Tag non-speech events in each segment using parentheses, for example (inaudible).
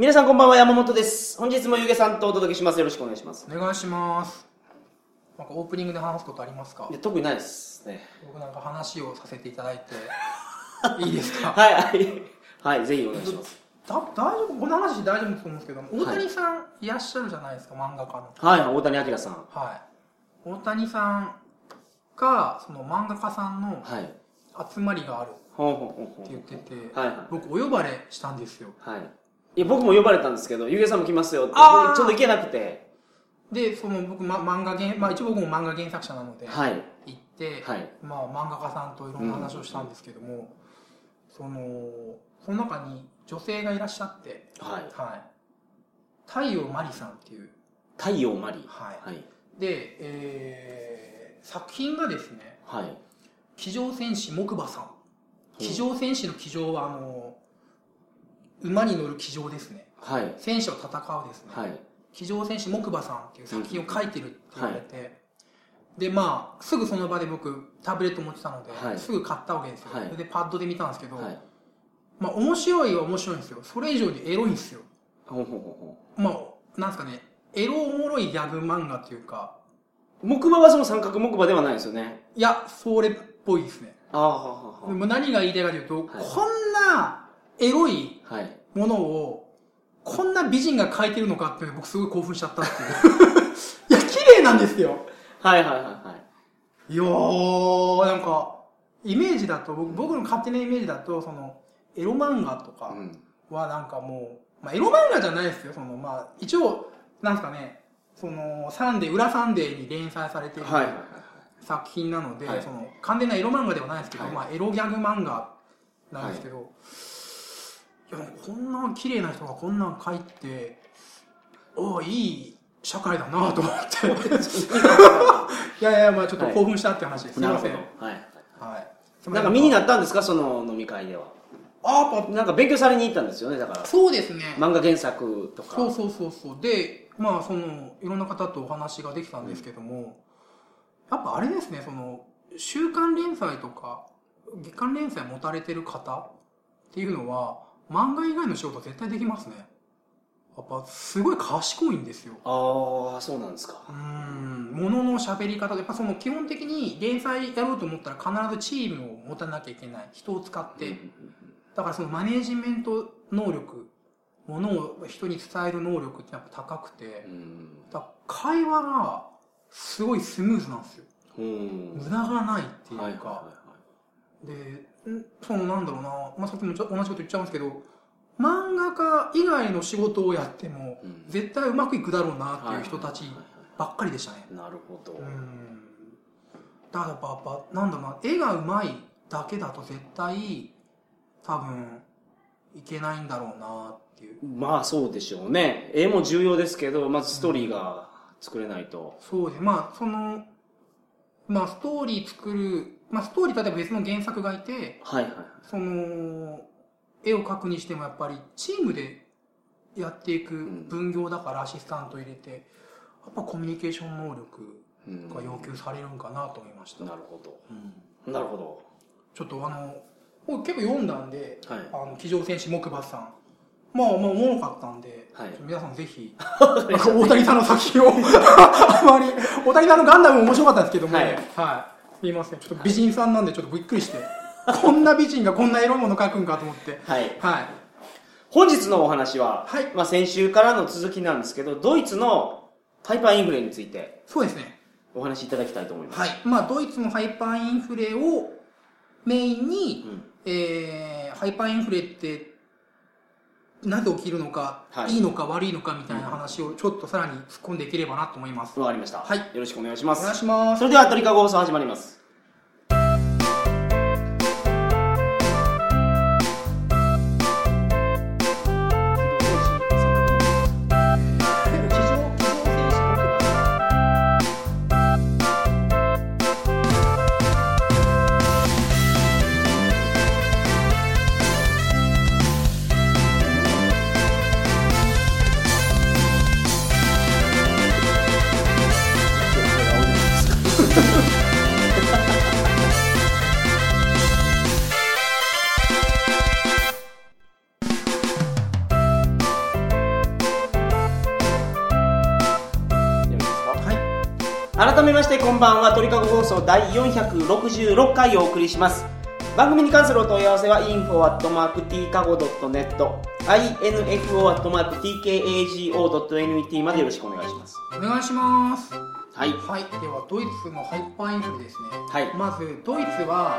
皆さんこんばんは山本です。本日もゆげさんとお届けします。よろしくお願いします。お願いします。なんかオープニングで話すことありますか？いや特にないですね。僕なんか話をさせていただいて。(laughs) いいですか？はいはい。はいぜひお願いします。だ大丈夫？この話大丈夫だと思うんですけどい大谷さんいらっしゃるじゃないですか漫画家の。はい大谷明さん。はい。大谷さんがその漫画家さんのはい。集まりがあるって言っててはいはい。僕お呼ばれしたんですよ。はいいや僕も呼ばれたんですけどゆげさんも来ますよってちょうど行けなくて。でその僕、ま、漫画原まあ一応僕も漫画原作者なのではい。行って、はい。まあ、漫画家さんといろんな話をしたんですけども、そのその中に女性がいらっしゃって、はい。はい、太陽マリさんっていう、太陽マリはい。はい。で、えー作品がですねはい「騎乗戦士木馬さん」騎乗戦士の騎乗はあの馬に乗る騎乗ですね。はい。戦士を戦うですね、はい。騎乗戦士木馬さんっていう作品を書いてるって言われて、でまあすぐその場で僕タブレット持ってたので、はい。すぐ買ったわけですよ、はい。でパッドで見たんですけど、はい。まあ面白いは面白いんですよ。それ以上にエロいんですよ。ほうほうほまあなんですかね。エロおもろいギャグ漫画っていうか木馬はその三角木馬ではないですよね。いやそれっぽいですね。ああはあはあは何が言いたいかというと、はい。こんなエロいものをこんな美人が描いてるのかって僕すごい興奮しちゃったっていう。(laughs) いや綺麗なんですよ。はいはいはいはい。いやーなんかイメージだと僕僕の勝手なイメージだとそのエロ漫画とかうん。はなんかもう、まあ、エロ漫画じゃないですよ。そのまあ一応なんですかねそのサンデー裏サンデーに連載されてる作品なので、はい。その完全なエロ漫画ではないですけど、はい。まあ、エロギャグ漫画なんですけど、い、やこんな綺麗な人がこんなん書いておおいい社会だなと思って。(laughs) いやいやまあちょっと興奮したって話です、すいません。なるほどはい。はいなんか身になったんですか？その飲み会では。あやっなんか勉強されに行ったんですよねだから。ぱそうですね。漫画原作とか。そうそうそうそう。でまあそのいろんな方とお話ができたんですけども、やっぱあれですねその週刊連載とか月刊連載持たれてる方っていうのは漫画以外の仕事絶対できますね。やっぱすごい賢いんですよ。ああそうなんですか。うーん。ものの喋り方でやっぱその基本的に連載やろうと思ったら必ずチームを持たなきゃいけない。人を使って、だからそのマネージメント能力ものを人に伝える能力ってやっぱ高くて。だ会話がすごいスムーズなんですよ。う。ん無駄がないっていうか、はいはいはでんそのなんだろうな、まあ、さっきもちょ同じこと言っちゃうんですけど漫画家以外の仕事をやっても絶対うまくいくだろうなっていう人たちばっかりでしたね。なるほど。うん。だからやっぱなんだろうな。絵がうまいだけだと絶対多分いけないんだろうなっていう。まあそうでしょうね。絵も重要ですけどまずストーリーが作れないと。そうですまあそのまあストーリー作るまあストーリー例えば別の原作がいてはいはい。その絵を描くにしてもやっぱりチームでやっていく分業だからアシスタント入れてやっぱコミュニケーション能力うんが要求されるんかなと思いました、なるほど。うん。なるほど。ちょっとあの僕結構読んだんではい。あの騎乗戦士木馬さん。まあまあおもろかったんで、はい。皆さんぜひ (laughs) 大谷さんの作品を (laughs) あまり大谷さんのガンダムも面白かったんですけどもはい。はい、すいません。ちょっと美人さんなんでちょっとびっくりして。(laughs) こんな美人がこんなエロいもの描くんかと思って。はい。はい。本日のお話は、はい。まあ、先週からの続きなんですけどドイツのハイパーインフレについてそうですね。お話しいただきたいと思います、はい。まあドイツのハイパーインフレをメインに、うん。えーハイパーインフレってなぜ起きるのか、はい。い、いのか悪いのかみたいな話をちょっとさらに突っ込んでいければなと思います。わかりました、はい。よろしくお願いします。お願いします。それでは鳥かご放送始まります送第466回をお送りします。番組に関するお問い合わせは info.tkago.net info.tkago.net までよろしくお願いします。お願いします。はい。はい。ではドイツのハイパーインフレですね。はい。まずドイツは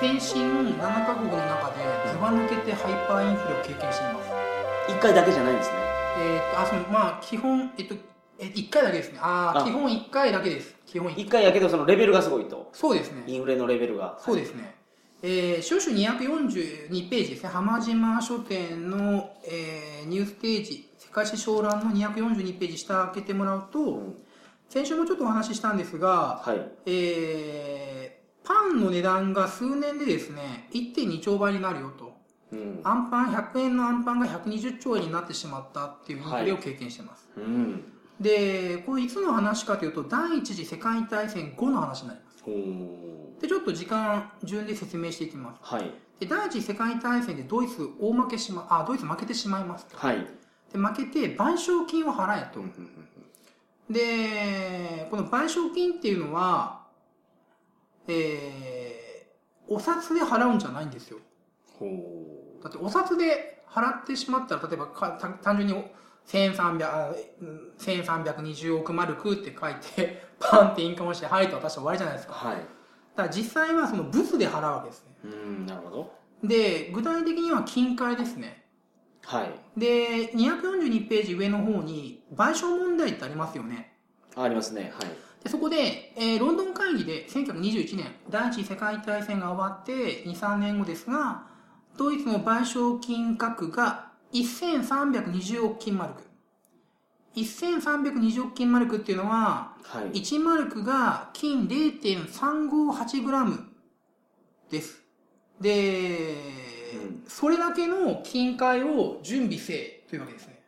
先進7カ国の中でずば抜けてハイパーインフレを経験しています。1回だけじゃないんですね。えーっとあそのまあ基本えっとえ1回だけですね。あああ。基本1回だけです。基本1 1回やけどそのレベルがすごいと。そうですね。インフレのレベルが。そうですね。えー、書種242ページですね。浜島書店の、えーニューステージ、世界史小覧の242ページ下開けてもらうと、ん。先週もちょっとお話ししたんですが、はい。えーパンの値段が数年でですね、1.2兆倍になるよと。うん。アンパン、100円のアンパンが120兆円になってしまったっていうインフレを経験してます。うんで、これいつの話かというと、第一次世界大戦後の話になります。で、ちょっと時間順で説明していきます。はい。で第一次世界大戦でドイツ大負けしまあドイツ負けてしまいます。はい。で負けて賠償金を払えと。でこの賠償金っていうのはえー、お札で払うんじゃないんですよ。ほだってお札で払ってしまったら例えば単純に1300あうん1320億マルクって書いて (laughs) パンって印鑑をしてはいと渡して終わりじゃないですか。うはい。だから実際はそのブスで払うわけですね。うんなるほど。で具体的には金塊ですね。はい。で、242ページ上の方に、賠償問題ってありますよね。あありますね。はい。でそこで、えーロンドン会議で1921年、第一次世界大戦が終わって2、3年後ですが、ドイツの賠償金額が1320億金マルク。1320億金マルクっていうのは、はい1マルクが金 0.358g です。で、うんそれだけの金塊を準備せえというわけですね。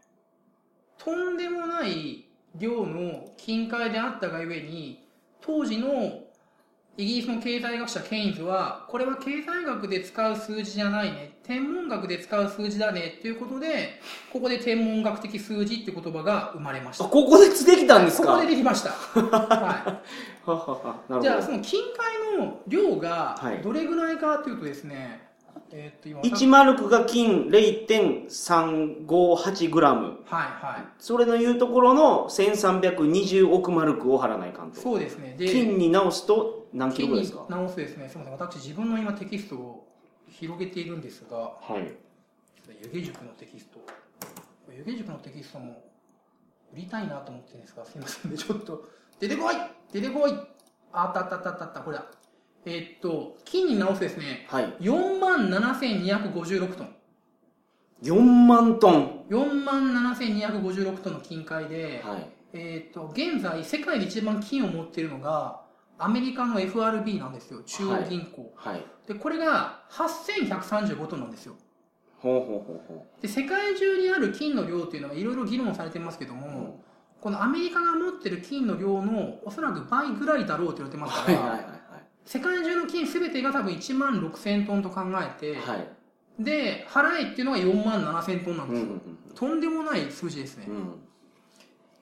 とんでもない量の金塊であったがゆえに、当時のイギリスの経済学者ケインズは、これは経済学で使う数字じゃないね。天文学で使う数字だね。ということで、ここで天文学的数字って言葉が生まれました。あここでできたんですか？ここでできました。は。(laughs) はははいなるほどじゃあ、その金塊の量がはいどれぐらいかというとですね、えーっと今、1マルクが金 0.358g はいはそれのいうところの1320億マルクを払わないかんい。と。そうですね。で、金に直すと何キロ金にぐらいですか？直すとですね、すみません、私自分の今テキストを広げているんですが、はい。湯気塾のテキスト。湯気塾のテキストも売りたいなと思ってるんですが、すみません。ね、ちょっと、出てこい！出てこい！あったあったあったあったあった、これだ。えーっと、金に直すとですね、はい。4万7256トン。4万トン。4万7256トンの金塊で、はい。えーっと、現在世界で一番金を持っているのが、アメリカの FRB なんですよ、中央銀行。はい。で、これが8135トンなんですよ。ほうほうほうほで、世界中にある金の量っていうのはいろいろ議論されてますけども、うん。このアメリカが持ってる金の量のおそらく倍ぐらいだろうって言われてうますから、はいはいはい世界中の金全てが多分1万6000トンと考えて、はいはいで、払えっていうのが4万7000トンなんですよ。うんうんとんでもない数字ですね。うんうん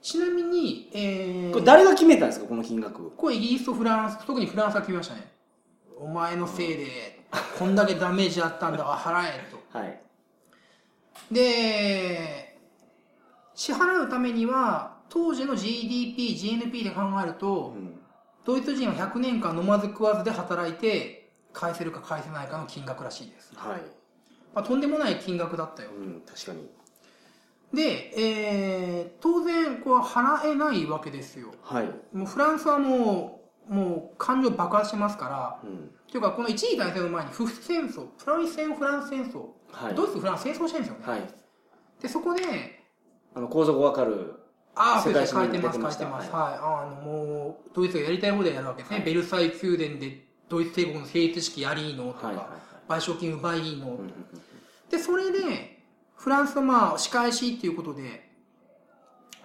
ちなみに、えー、これ誰が決めたんですかこの金額？これイギリスとフランス、特にフランスが決めましたね。お前のせいで、こんだけダメージあったんだから (laughs) 払えと。はいで、支払うためには、当時の GDP、GNP で考えると、うんドイツ人は100年間飲まず食わずで働いて、返せるか返せないかの金額らしいです。はいまあ、とんでもない金額だったよ。うん確かにで、えー、当然、これは払えないわけですよ。はいもうフランスはもう、もう感情爆発してますから、うんというか、この一次大戦の前に、フフ戦争、フランス戦、フランス戦争、はいドイツとフランス戦争してるんですよね。はいで、そこで、あの構造がわかるああ、そう世ですね、書いてます、書いてます。ははい。あの、もう、ドイツがやりたい放題やるわけですね。はいベルサイユ宮殿で、ドイツ帝国の成立式やりいのとか、はいはい賠償金奪いいの、で、それで、フランスのまあ、仕返しっていうことで、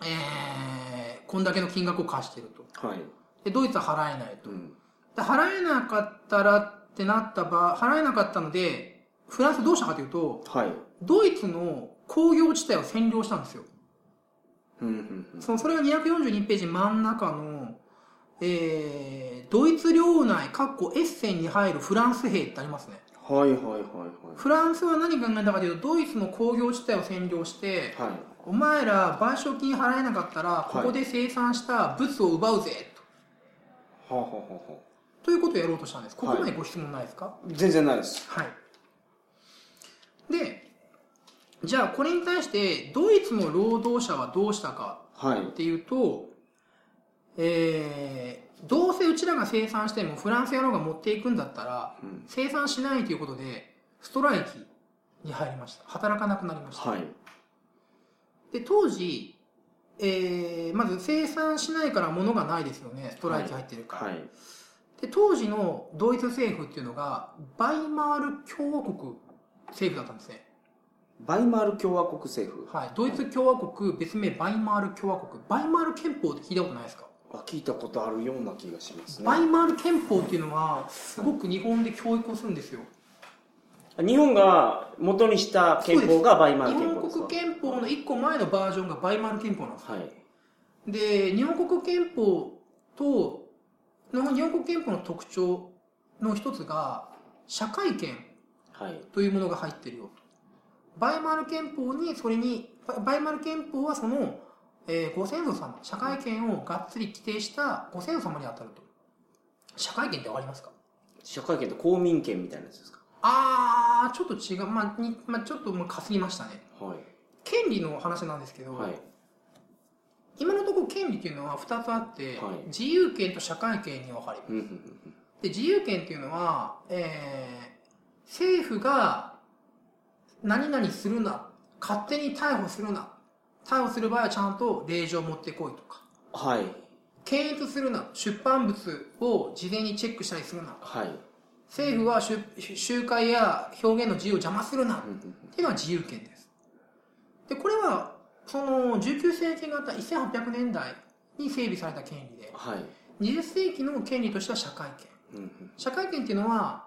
えー、こんだけの金額を貸してると。はいで、ドイツは払えないと。うんで払えなかったらってなった場合、払えなかったので、フランスどうしたかというと、はいドイツの工業地帯を占領したんですよ。そのそれが242ページ真ん中の、えー、ドイツ領内、かっこエッセンに入るフランス兵ってありますね。はいはいはいはいフランスは何考えたかというと、ドイツの工業地帯を占領して、はいお前ら賠償金払えなかったら、いここで生産した物を奪うぜ、と。はあはあはあはあということをやろうとしたんです。ここまはいでご質問ないですか？全然ないですはい。で、じゃあこれに対して、ドイツの労働者はどうしたかはいっていうと、えー、どうせうちらが生産してもフランス野郎が持っていくんだったら、うん生産しないということで、ストライキに入りました。働かなくなりました。はいで、当時、えー、まず生産しないから物がないですよね。ストライキ入ってるから。はいで、当時のドイツ政府っていうのが、バイマール共和国政府だったんですね。バイマール共和国政府はい。ドイツ共和国、別名バイマール共和国。バイマール憲法って聞いたことないですか？あ聞いたことあるような気がしますねバイマール憲法っていうのは、すごく日本で教育をするんですよ。日本が元にした憲法がバイマール憲法ですか日本国憲法の1個前のバージョンがバイマール憲法なんです。はいで、日本国憲法と、の日本国憲法の特徴の一つが、社会権はいというものが入ってるよと。バイマール憲法に、それに、ババイマール憲法はその、えーご先祖様、社会権をがっつり規定したご先祖様に当たると。社会権ってわかりますか？社会権って公民権みたいなやつですか？あー、ちょっと違う。まあ、にまあ、ちょっともうかすぎましたね。はい権利の話なんですけど、はい今のところ権利っていうのは2つあって、はい自由権と社会権に分かれる。うんうんうんで、自由権っていうのは、えー、政府が何々するな、勝手に逮捕するな、逮捕する場合はちゃんと令状を持ってこいとか、はい。検閲するな、出版物を事前にチェックしたりするな、はい。政府は集集会や表現の自由を邪魔するな、っていうのは自由権です。で、これは、その19世紀型1800年代に整備された権利で、はい。20世紀の権利としては社会権。社会権っていうのは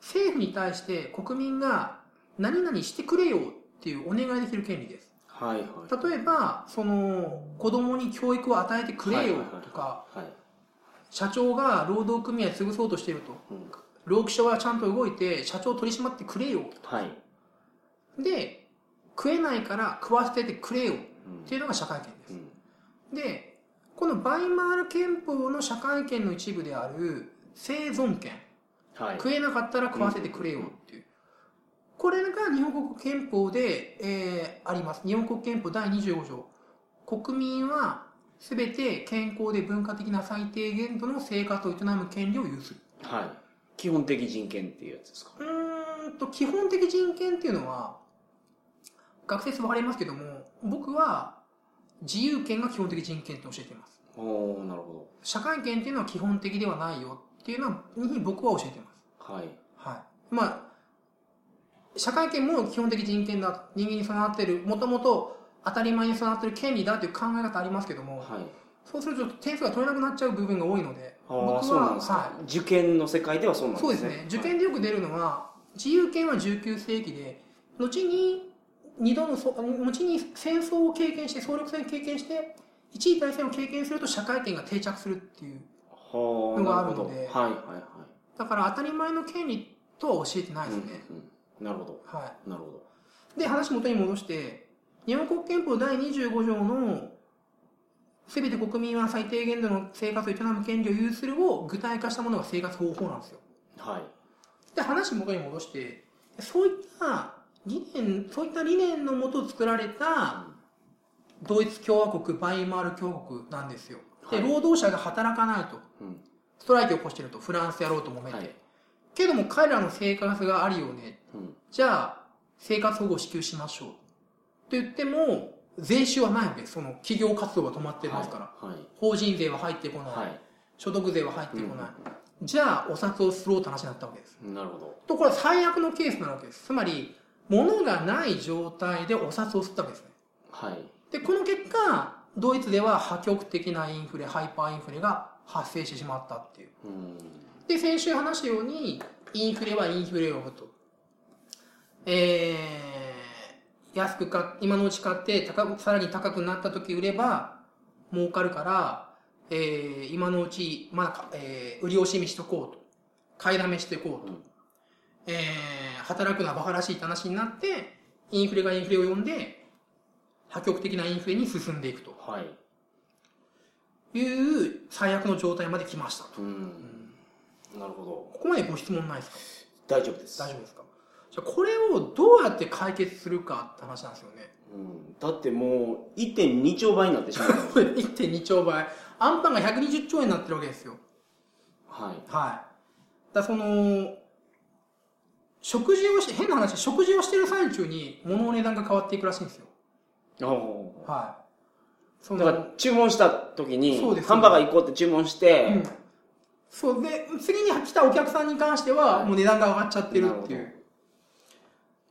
政府に対して国民が何々してくれよっていうお願いできる権利です。はいはい。例えばその子供に教育を与えてくれよとかはい社長が労働組合潰そうとしていると。うん。労基署はちゃんと動いて社長を取り締まってくれよはい。で食えないから食わせてくれよっうんていうのが社会権です。うん。でこのバイマール憲法の社会権の一部である生存権。はい。食えなかったら食わせてくれよっていう。これが日本国憲法で、えーあります。日本国憲法第25条。国民は全て健康で文化的な最低限度の生活を営む権利を有する。はい基本的人権っていうやつですか？うーんと、基本的人権っていうのは、学生数分かりますけども、僕は自由権が基本的人権って教えています。おおなるほ社会権っていうのは基本的ではないよっていうのに僕は教えています。どはいはい。まあ、社会権も基本的人権だ。人間に備わっている、もともと当たり前に備わっている権利だという考え方ありますけども、はいそうすると点数が取れなくなっちゃう部分が多いので、ああそうなんですか、は受験の世界ではそうい。なんそうですすでねね。受験でよく出るのは、自由権は19世紀で、後に二度のそ、後に戦争を経験して、総力戦を経験して、一次大戦を経験すると社会権が定着するっていう。はあのがあるのではいはいはいだから当たり前の権利とは教えてないですね。うんうんなるほどはい。なるほどで、話元に戻して、日本国憲法第25条の、すべて国民は最低限度の生活を営む権利を有するを具体化したものが生活方法なんですよ。はいで、話元に戻して、そういった理念、そういった理念のもと作られた、ドイツ共和国、バイマール共和国なんですよ。で、はい労働者が働かないと、うんストライキを起こしてると、フランスやろうと揉めて。はいけども彼らの生活があるよね。うんじゃあ、生活保護を支給しましょう。と言っても、税収はないわけです。その企業活動が止まってますから。はい法人税は入ってこない。はい所得税は入ってこない。じゃあ、お札をすろうって話になったわけです。なるほどと、これは最悪のケースなわけです。つまり、物がない状態でお札を吸ったわけですね。はいで、この結果、ドイツでは破局的なインフレ、ハイパーインフレが発生してしまったっていう。うんで、先週話したように、インフレはインフレをと。えー、安くか、今のうち買って高く、さらに高くなった時売れば、儲かるから、えー今のうち、まだか、えー売り惜しみしとこうと。買いだめしていこうと。うんえー働くのは馬鹿らしいって話になって、インフレがインフレを呼んで、破局的なインフレに進んでいくとはい。いう最悪の状態まで来ましたと。うん。なるほど。ここまでご質問ないですか？大丈夫です。大丈夫ですか？じゃあこれをどうやって解決するかって話なんですよね。うん。だってもう、1.2兆倍になってしまう。これ1.2兆倍。アンパンが120兆円になってるわけですよ。はい。はい。だその、食事をし、変な話、食事をしてる最中に物の値段が変わっていくらしいんですよ。おはい。そだから注文した時にそうですハンバーガー行こうって注文して、うん。そうで、次に来たお客さんに関しては、はいもう値段が上がっちゃってるっていう。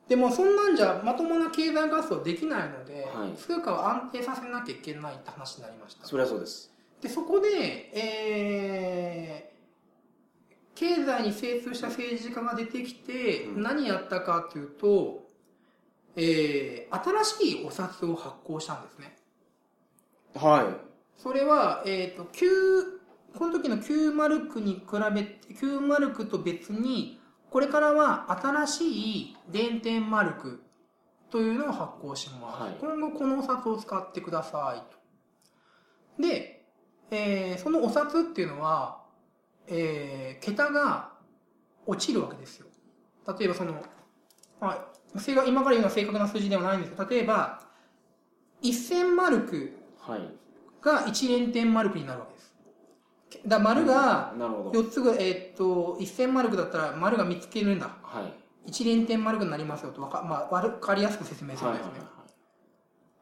でも、そんなんじゃまともな経済活動できないので、はい通貨を安定させなきゃいけないって話になりました。そりゃそうですで、そこで、えー、経済に精通した政治家が出てきて、うん何やったかというと、えー、新しいお札を発行したんですね。はそれは、えっ、と、9、この時の9マルクに比べて、9マルクと別に、これからは新しい電点マルクというのを発行します。はい今後このお札を使ってくださいと。で、えーそのお札っていうのは、えー桁が落ちるわけですよ。例えばその、まあ、正確今から言うのは正確な数字ではないんですけど、例えば、1000マルクが一連点マルクになるわけです。だ丸がなるほど4つぐえーっと、1000マルクだったら丸が見つけるんだ。はい一連点マルクになりますよとわか、まあ、わかりやすく説明するんですね。はいはいは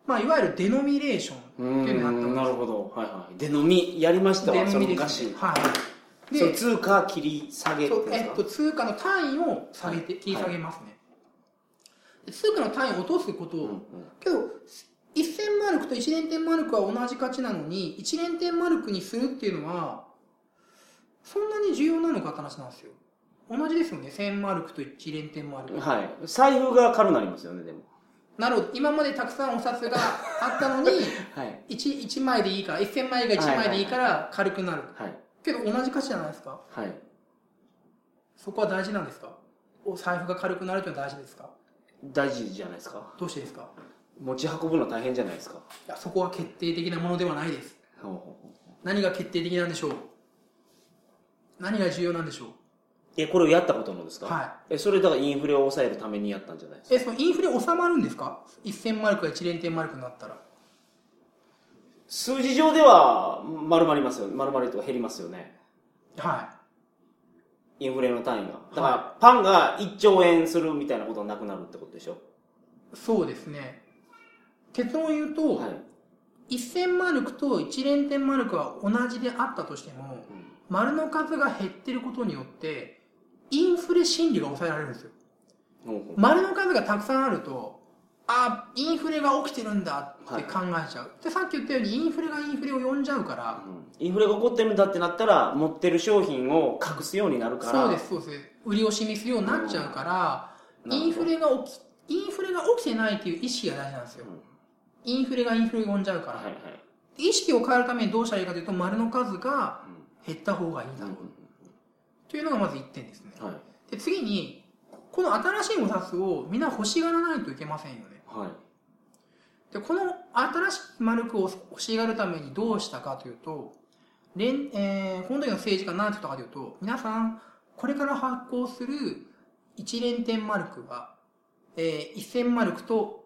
まあ、いわゆるデノミレーションっていうのになったいうんなるほどはいはいデノミやりましたデわそノミです、ね。はい。で、通貨切り下げえっと、通貨の単位を下げて、はい切り下げますね。で通貨の単位を落とすことを、うんうんけど、1000マルクと1連点マルクは同じ価値なのに、1連点マルクにするっていうのは、そんなに重要なのかって話なんですよ。同じですよね。1000マルクと1連点マルク。はい財布が軽くなりますよねでもなるほど。今までたくさんお札があったのに、(laughs) はい1、1枚でいいから、1000枚が1枚でいいから軽くなる。はいけど同じ価値じゃないですか。はいそこは大事なんですかお財布が軽くなるというのは大事ですか大事じゃないですかどうしてですか持ち運ぶの大変じゃないですか。いや、そこは決定的なものではないです。何が決定的なんでしょう？何が重要なんでしょう？えこれをやったことのですか？はえそれだからインフレを抑えるためにやったんじゃないですか？え、そのインフレ収まるんですか ?1000 マルクが1連点マルクになったら。数字上では丸まりますよ。丸まりとか減りますよね。はインフレの単位が。だからパンが1兆円するみたいなことはなくなるってことでしょ？い。そうですね。結論を言うと、はい、1000マルクと1連点マルクは同じであったとしても、うん。丸の数が減ってることによって、インフレ心理が抑えられるんですよ。丸の数がたくさんあると、あ、インフレが起きてるんだって考えちゃう。で、さっき言ったようにインフレがインフレを呼んじゃうから、うん。インフレが起こってるんだってなったら持ってる商品を隠すようになるから。そうです、そうです。売り惜しみするようになっちゃうから、うん。インフレが起き、インフレが起きてないっていう意識が大事なんですよ。うんインフレがインフレを呼んじゃうから。はいはいで意識を変えるためにどうしたらいいかというと、丸の数が減った方がいいだろう。というのがまず1点ですね。はいで、次に、この新しいお札をみんな欲しがらないといけませんよね。はいで、この新しいマルクを欲しがるためにどうしたかというと、連えー、この時の政治家何て言ったかというと、皆さん、これから発行する一連点マルクは、えー、1000マルクと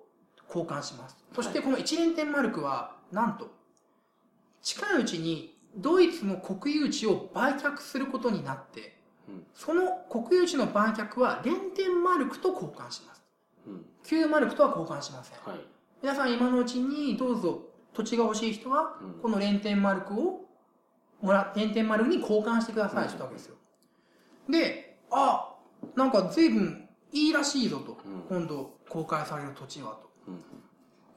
交換します。そしてこの一連点マルクは、なんと、近いうちにドイツの国有地を売却することになって、うん。その国有地の売却は連点マルクと交換します。うん。旧マルクとは交換しません。はい。皆さん今のうちにどうぞ土地が欲しい人はうん。この連点マルクをもら連点マルクに交換してくださいって言ったわけですよ。であなんか随分いいらしいぞと、うん。今度公開される土地はと。うん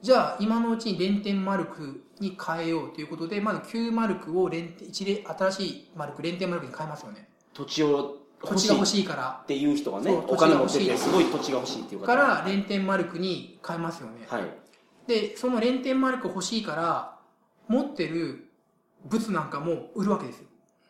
じゃあ今のうちに連点マルクに変えようということでまず旧マルクを連一連新しいマルク連点マルクに変えますよね。土地を土地が欲欲しいからていう人がねお金持しいてすごい土地が欲しいっていう方から連点マルクに変えますよねはい。で、その連点マルク欲しいから、持ってる物なんかも売るわけですよ。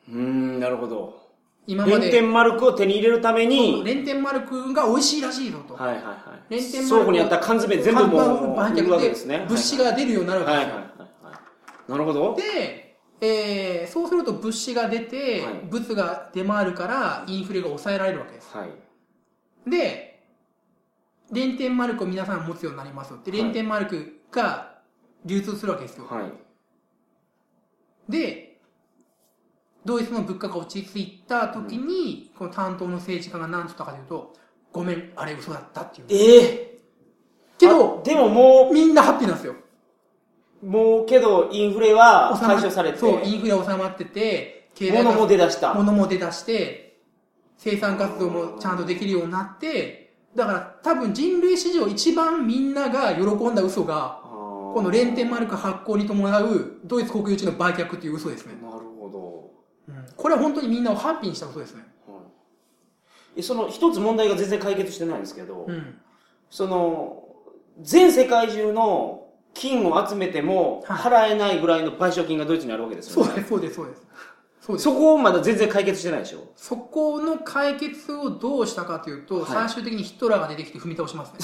うーん、なるほど。今まで、マルクを手に入れるために、レンテンマルクが美味しいらしいぞと。はいはいはい。連天マルク倉庫にあった缶詰全部もう売売るわけですね。物資が出るようになるわけはいですよ。はいはいはい。なるほど。で、えーそうすると物資が出て、はい物が出回るからインフレが抑えられるわけです。はい。で、連天マルクを皆さん持つようになりますよって、はい連天マルクが流通するわけですよ。はい。で、ドイツの物価が落ち着いた時に、この担当の政治家が何と言ったかというと、ごめん、あれ嘘だったっていう。ええけど、あでももみんなハッピーなんですよ。う、もうけどインフレは解消されて、そう、インフレ収まってて、経済物も活出だした。物も出だして、生産活動もちゃんとできるようになって、だから多分人類史上一番みんなが喜んだ嘘が、ここのレンテンマルク発行に伴うドイツ国有地の売却っていう嘘ですね。なるほこれは本当にみんなをハッピーにした嘘ですね。その一つ問題が全然解決してないんですけど、うん。その、全世界中の金を集めてもはい払えないぐらいの賠償金がドイツにあるわけですよね。そうです、そうです、そうです。そこをまだ全然解決してないでしょ？そこの解決をどうしたかというと、はい最終的にヒトラーが出てきて踏み倒しますね。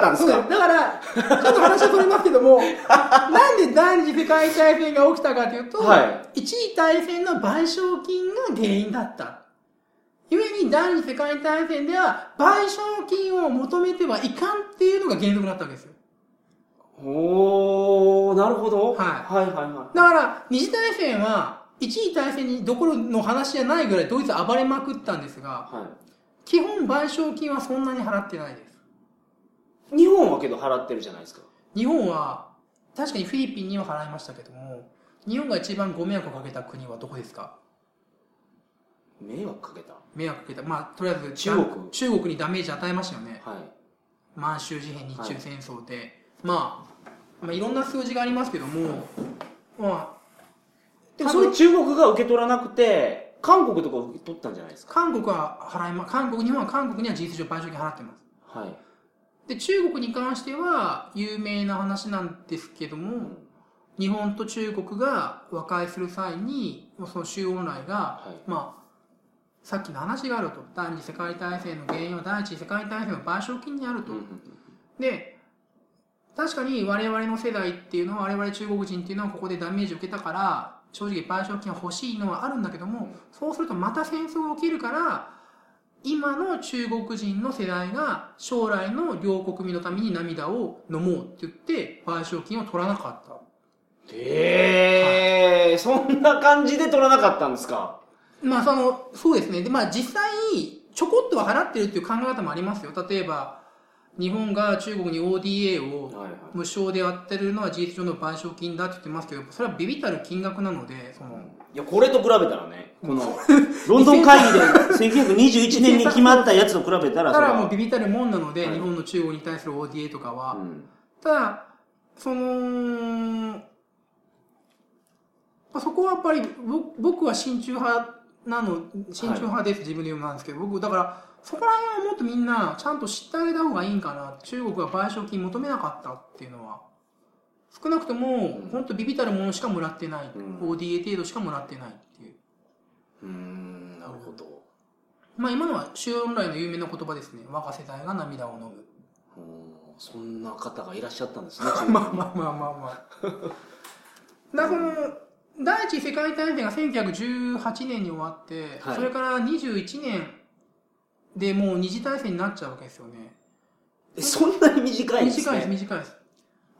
ったんですか。だから、ちょっと話はそれますけども、(laughs) なんで第二次世界大戦が起きたかというと、は一次大戦の賠償金が原因だった。ゆえに第二次世界大戦では賠償金を求めてはいかんっていうのが原則になったわけですよ。おー、なるほど。はいはいはいはだから、二次大戦は、一次大戦にどころの話じゃないぐらいドイツ暴れまくったんですが、い。は基本賠償金はそんなに払ってないです。い。日本はけど払ってるじゃないですか。日本は、確かにフィリピンには払いましたけども、日本が一番ご迷惑をかけた国はどこですか？迷惑かけた？迷惑かけた。まあ、とりあえず中国中国にダメージ与えましたよね。はい。満州事変、日中戦争で。まあ、まあ、いろんな数字がありますけども、まあ、でもそれ中国が受け取らなくて、韓国とか受け取ったんじゃないですか？韓国は払いま、韓国、日本は韓国には事実上賠償金払ってます。はい。で、中国に関しては有名な話なんですけども、うん日本と中国が和解する際に、その周恩来が、はい。まあ、さっきの話があると。第二次世界大戦の原因は第一次世界大戦の賠償金にあると。で、確かに我々の世代っていうのは、我々中国人っていうのはここでダメージを受けたから、正直賠償金欲しいのはあるんだけども、そうするとまた戦争が起きるから、今の中国人の世代が将来の両国民のために涙を飲もうって言って賠償金を取らなかった。えー、そんな感じで取らなかったんですか？まあその、そうですね。で、まあ実際、ちょこっとは払ってるっていう考え方もありますよ。例えば、日本が中国に ODA を。無償でやってるのは事実上の賠償金だって言ってますけど、それはビビたる金額なので、その、いや、これと比べたらね、この、ロンドン会議で1921年に決まったやつと比べたら、だからもうそビビたるもんなので、はい日本の中国に対する ODA とかは。うんただ、その、まあそこはやっぱり僕僕は親中派なの、親中派です、自分で言うのなんですけど、僕、だから、そこら辺はもっとみんなちゃんと知ってあげた方がいいんかな。中国は賠償金求めなかったっていうのは。少なくともうん、本当ビビたるものしかもらってない。うん ODA 程度しかもらってないっていう。うーん、なるほど。まあ今のは周恩来の有名な言葉ですね。我が世代が涙を飲む。うんそんな方がいらっしゃったんですね、(laughs) まあまあまあまあまあ。だから第一次世界大戦が1918年に終わって、はいそれから21年でもう二次大戦になっちゃうわけですよね。えそんなに短いんです短いです、ね。短いです。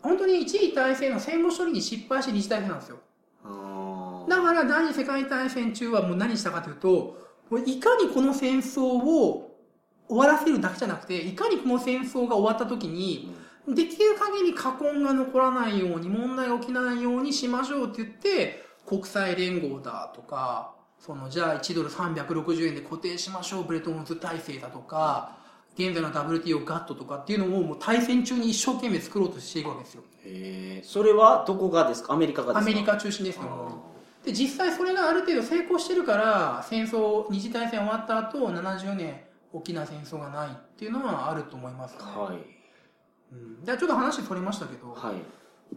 本当に一次大戦の戦後処理に失敗して二次大戦なんですよ。あーだから第二次世界大戦中はもう何したかというと、もういかにこの戦争を終わらせるだけじゃなくて、いかにこの戦争が終わった時に、できる限り禍根が残らないように、問題が起きないようにしましょうって言って、国際連合だとか、その、じゃあ1ドル360円で固定しましょう、ブレトンズ体制だとか、現在の WTO ガットとかっていうのをもう対戦中に一生懸命作ろうとしていくわけですよ。へー。それはどこがですか？アメリカがですか？アメリカ中心ですね、もうで、実際それがある程度成功してるから、戦争、二次大戦終わった後、70年、大きな戦争がないっていうのはあると思いますね。はい。うん、でちょっと話それましたけど、はい。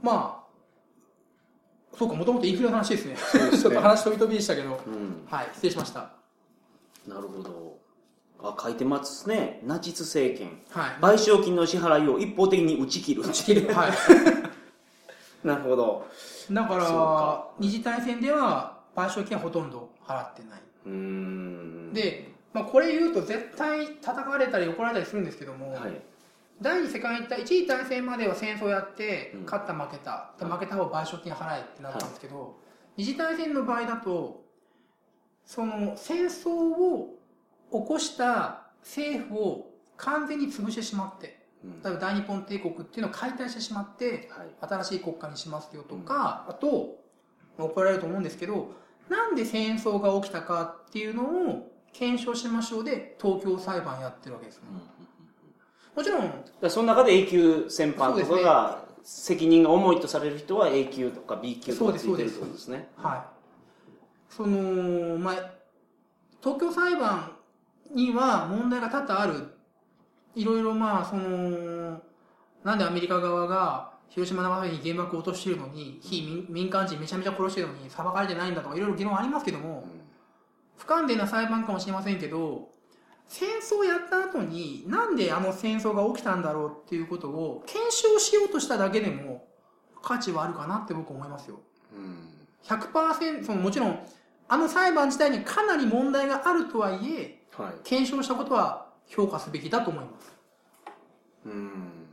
まあ、そうかもともとインフレの話ですね。ね。ちょっと話飛び飛びでしたけど。うん。はい失礼しました。なるほど。あ書いてますね。ナチス政権。はい。賠償金の支払いを一方的に打ち切る。打ち切る。はい (laughs) なるほど。だかそうか。ら二次大戦では賠償金はほとんど払ってない。うーん。で、まあ、これ言うと絶対叩かれたり怒られたりするんですけども、はい。第二次世界大一次大戦までは戦争やってうん。勝った負けた、で負けた方賠償金払えってなったんですけど、二次大戦の場合だとその戦争を起こした政府を完全に潰してしまってうん例えば大日本帝国っていうのを解体してしまってはい。新しい国家にしますよとか、あとまあ怒られると思うんですけどなんで戦争が起きたかっていうのを検証しましょうで東京裁判やってるわけですね、もちろんその中で A 級戦犯とかが責任が重いとされる人は A 級とか B 級とかついてるってことですね。はい。その、まあ、東京裁判には問題が多々ある。いろいろまあ、その、なんでアメリカ側が広島長崎に原爆を落としているのに、非民民間人めちゃめちゃ殺してるのに裁かれてないんだとかいろいろ議論ありますけども、不完全な裁判かもしれませんけど、戦争をやった後になんであの戦争が起きたんだろうっていうことを検証しようとしただけでも価値はあるかなって僕思いますよ。うん。100%そのもちろんあの裁判自体にかなり問題があるとはいえはい。検証したことは評価すべきだと思います。うん。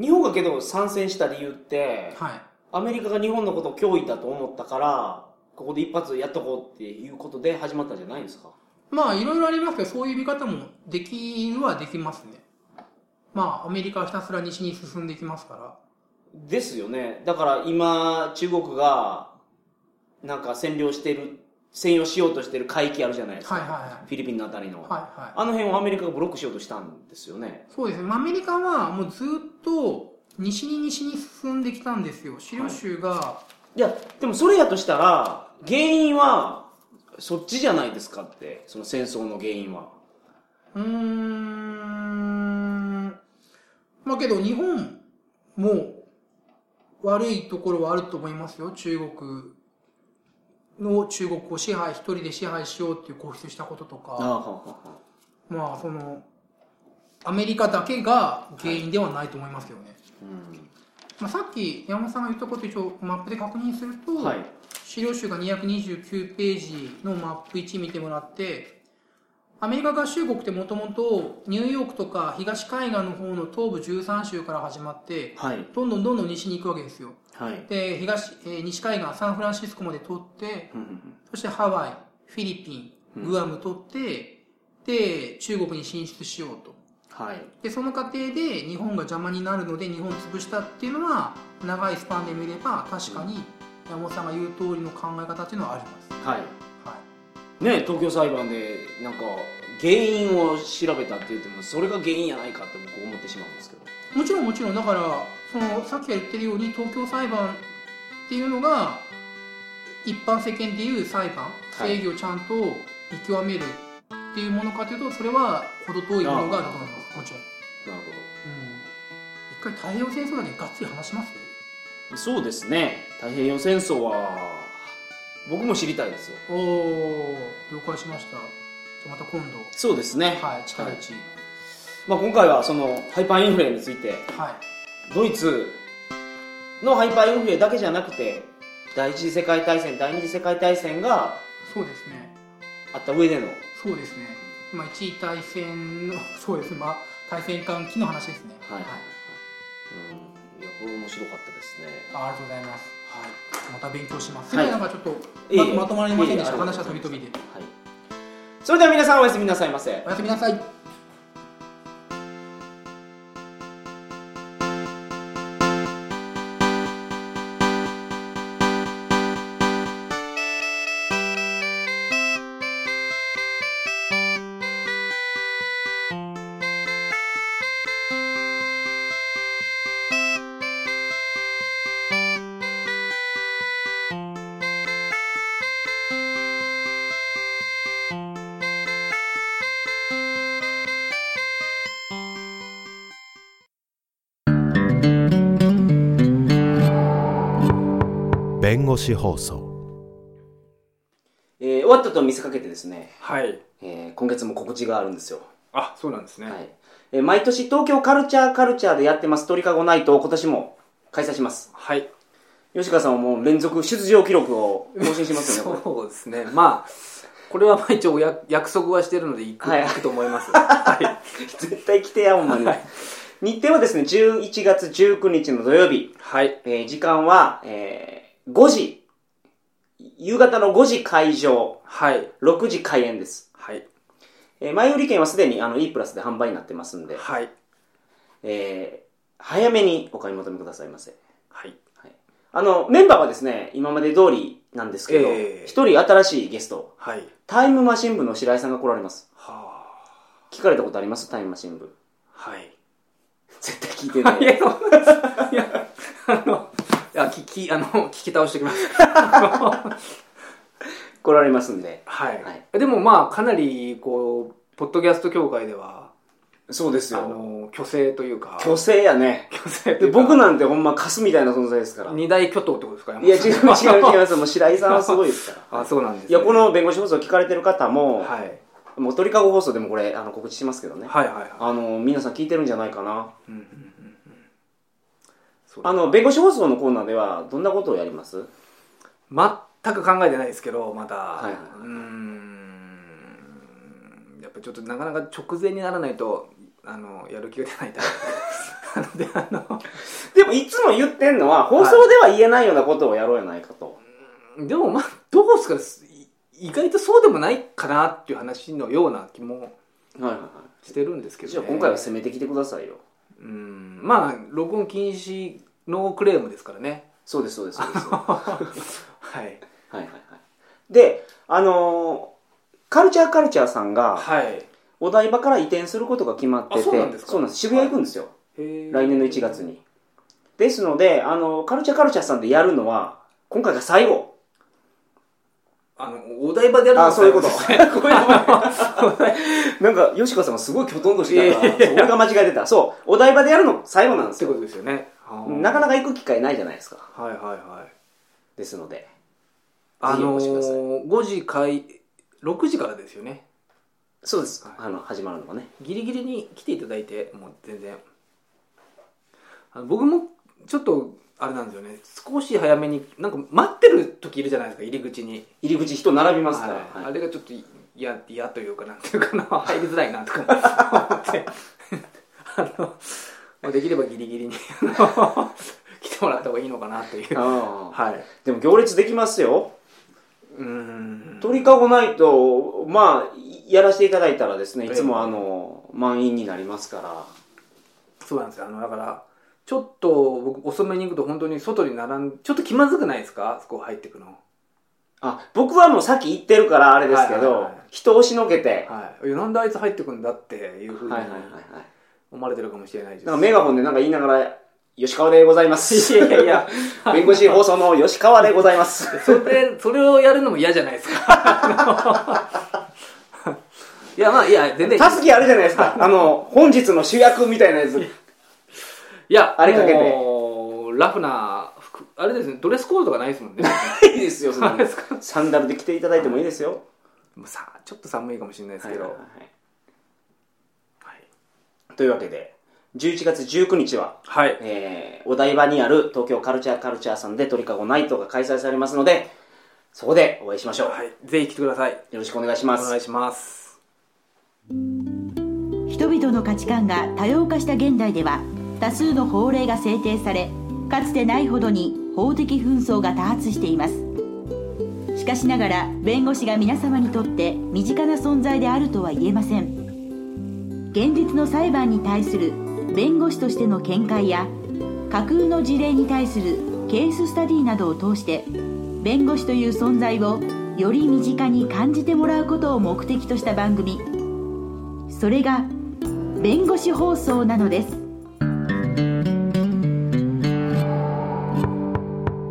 日本がけど参戦した理由ってはい。アメリカが日本のことを脅威だと思ったからここで一発やっとこうっていうことで始まったんじゃないんですか？まあいろいろありますけどそういう見方もできるはできますね。まあアメリカはひたすら西に進んでいきますから。ですよね。だから今中国がなんか占領してる占領しようとしてる海域あるじゃないですか、はいはいはい。フィリピンのあたりの、はいはい。あの辺をアメリカがブロックしようとしたんですよね。そうですね。まあアメリカはもうずっと西に西に進んできたんですよ資料州が、いやでもそれやとしたら原因はそっちじゃないですかってその戦争の原因は。うーん。まあけど日本も悪いところはあると思いますよ中国の中国を支配一人で支配しようっていう固執したこととか。まあそのアメリカだけが原因ではないと思いますよね、まあ、さっき山本さんが言ったこと一応マップで確認すると、はい。資料集が229ページのマップ1見てもらってアメリカ合衆国ってもともとニューヨークとか東海岸の方の東部13州から始まってはい。どんどんどんどん西に行くわけですよはい。で東、えー西海岸サンフランシスコまで通ってそしてハワイフィリピングアム取ってで中国に進出しようと。はい。でその過程で日本が邪魔になるので日本を潰したっていうのは長いスパンで見れば確かに山本さんが言う通りの考え方っていうのはあります。はい。はい。ね東京裁判でなんか原因を調べたって言ってもそれが原因やないかって僕思ってしまうんですけど。もちろんもちろん。だからそのさっきから言ってるように東京裁判っていうのが一般世間でいう裁判はい。正義をちゃんと見極めるっていうものかというとそれは程遠いものがあると思います。もちろん、なるうん、一回太平洋戦争だけがっつり話しますよ。ほどそうですね。太平洋戦争は僕も知りたいですよ。おお了解しました。じゃあまた今度。そうですね、はい。近いうち。まあ、今回はそのハイパーインフレについてはいドイツのハイパーインフレだけじゃなくて第一次世界大戦第二次世界大戦がそうですね。あった上での。そうですね。まあ一位大戦の (laughs) そうですね。まあ大戦間期の話ですね。はい、うん、いやこれ面白かったですね。あありがとうございます。はい。また勉強します。はい。なんかちょっとままとまりませんでした。話は飛び飛びで。はい。それでは皆さんおやすみなさいませ。おやすみなさい弁護士放送えー終わったと見せかけてですね、はい。えー今月も告知があるんですよ。あ、そうなんですね。はい。えー毎年東京カルチャーカルチャーでやってます鳥かごナイトを今年も開催します。はい。吉川さんはもう連続出場記録を更新しますよね、こそうですね。まあ、これはまあ一応や約束はしてるので行く,、はい行くと思います。(laughs) はい。れ。絶対来てや、ほんまに。はい日程はですね、11月19日の土曜日。はい。えー時間は、えー5時。夕方の5時会場。はい。6時開演です。はい。えー前売り券はすでにあの E プラスで販売になってますんで、はい。えー早めにお買い求めくださいませ。はい。あの、メンバーはですね、今まで通りなんですけど、ええ一、人新しいゲスト、はい。タイムマシン部の白井さんが来られます。は聞かれたことあります？タイムマシン部。あ。はい。絶対聞いてないい。や、いや、あの、いや、聞 (laughs) き、あの、聞き倒しておきます。(laughs) 来られますんで。はい。はいでもまあ、かなり、こう、ポッドキャスト協会では、そうですあの、虚勢というか、虚勢やね。で虚勢というか、僕なんてほんまカスみたいな存在ですから。い二大巨頭ってことですかや、違う違う違います。もう白井さんはすごいですから。(laughs) あ、そうなんです、ね。いや、こ、の弁護士放送聞かれてる方も、はい。もう鳥かご放送でもこれ、あの、告知しますけどね。はいはいはい。あの、皆さん聞いてるんじゃないかな。うんあの、弁護士放送のコーナーでは、どんなことをやります？全く考えてないですけどまだ、いはいうーん。やっぱちょっとなかなか直前にならないとあのやる気が出ないタイプ。(laughs) であの。でも、いつも言ってんのは、放送では言えないようなことをやろうやないかと。でもまあどうですか？い意外とそうでもないかなっていう話のような気もはいはいはい。してるんですけど、ね、じゃあ今回は攻めてきてくださいよ。うんまあ録音禁止ノークレームですからねそうです、そうです、そうです。は (laughs) はいいはいはい。で、あのーカルチャーカルチャーさんが、はいお台場から移転することが決まってて、あそうなんです。渋谷行くんですよ。へー来年の1月に。ですので、あの、カルチャーカルチャーさんでやるのは、今回が最後。あのお台場でやるのがあそういうこと (laughs) なんか、吉川さんがすごいきょとんとしてたから、俺が間違えてた。そう、お台場でやるの最後なんですよってこ。とですよねなかなか行く機会ないじゃないですか。はいはいはいですので。あのー、5時開6時からですよねそうです。はいあの、始まるのがね。ギリギリに来ていただいてもう全然僕もちょっとあれなんですよね。少し早めになんか待ってる時いるじゃないですか入り口に、入り口人並びますから。はい。はい。あれがちょっと嫌嫌というかなんていうかな (laughs) 入りづらいなとか (laughs) 思って。あの、まあ、できればギリギリに来てもらった方がいいのかなという。はい。でも行列できますよ。うーん。鳥かごないと、まあ、やらせていただいたらですね、いつえもえあの、満員になりますから。そうなんですよ。あのだからちょっと僕遅めに行くと本当に外に並んちょっと気まずくないですか？そこ入ってくのあ、僕はもう先行ってるからあれですけどはいはいはい、人を押しのけて、はいいやなんであいつ入ってくんだっていうふうにはいはいはいはい。思われてるかもしれないですなんかメガホンでなんか言いながら、吉川でございます。いやいやいや (laughs) 弁護士放送の吉川でございます。(laughs) それそれをやるのも嫌じゃないですか (laughs) いやまあいや全然たすきあるじゃないですか。あの、本日の主役みたいなやつ。いやあれかけて。ラフな服あれですねドレスコードとかないですもんね。(laughs) いいですよ、そんなサンダルで来ていただいてもいいですよ。もうさちょっと寒いかもしれないですけど、はいはいはいはい。というわけで、11月19日は、はい。えー、お台場にある東京カルチャーカルチャーさんで鳥かごナイトが開催されますので、そこでお会いしましょう。はい、ぜひ来てください。よろしくお願いします。お願いします。人々の価値観が多様化した現代では多数の法令が制定されかつてないほどに法的紛争が多発しています。しかしながら弁護士が皆様にとって身近な存在であるとは言えません。現実の裁判に対する弁護士としての見解や架空の事例に対するケーススタディなどを通して弁護士という存在をより身近に感じてもらうことを目的とした番組。それが弁護士放送なのです。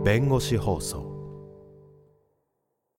弁護士放送。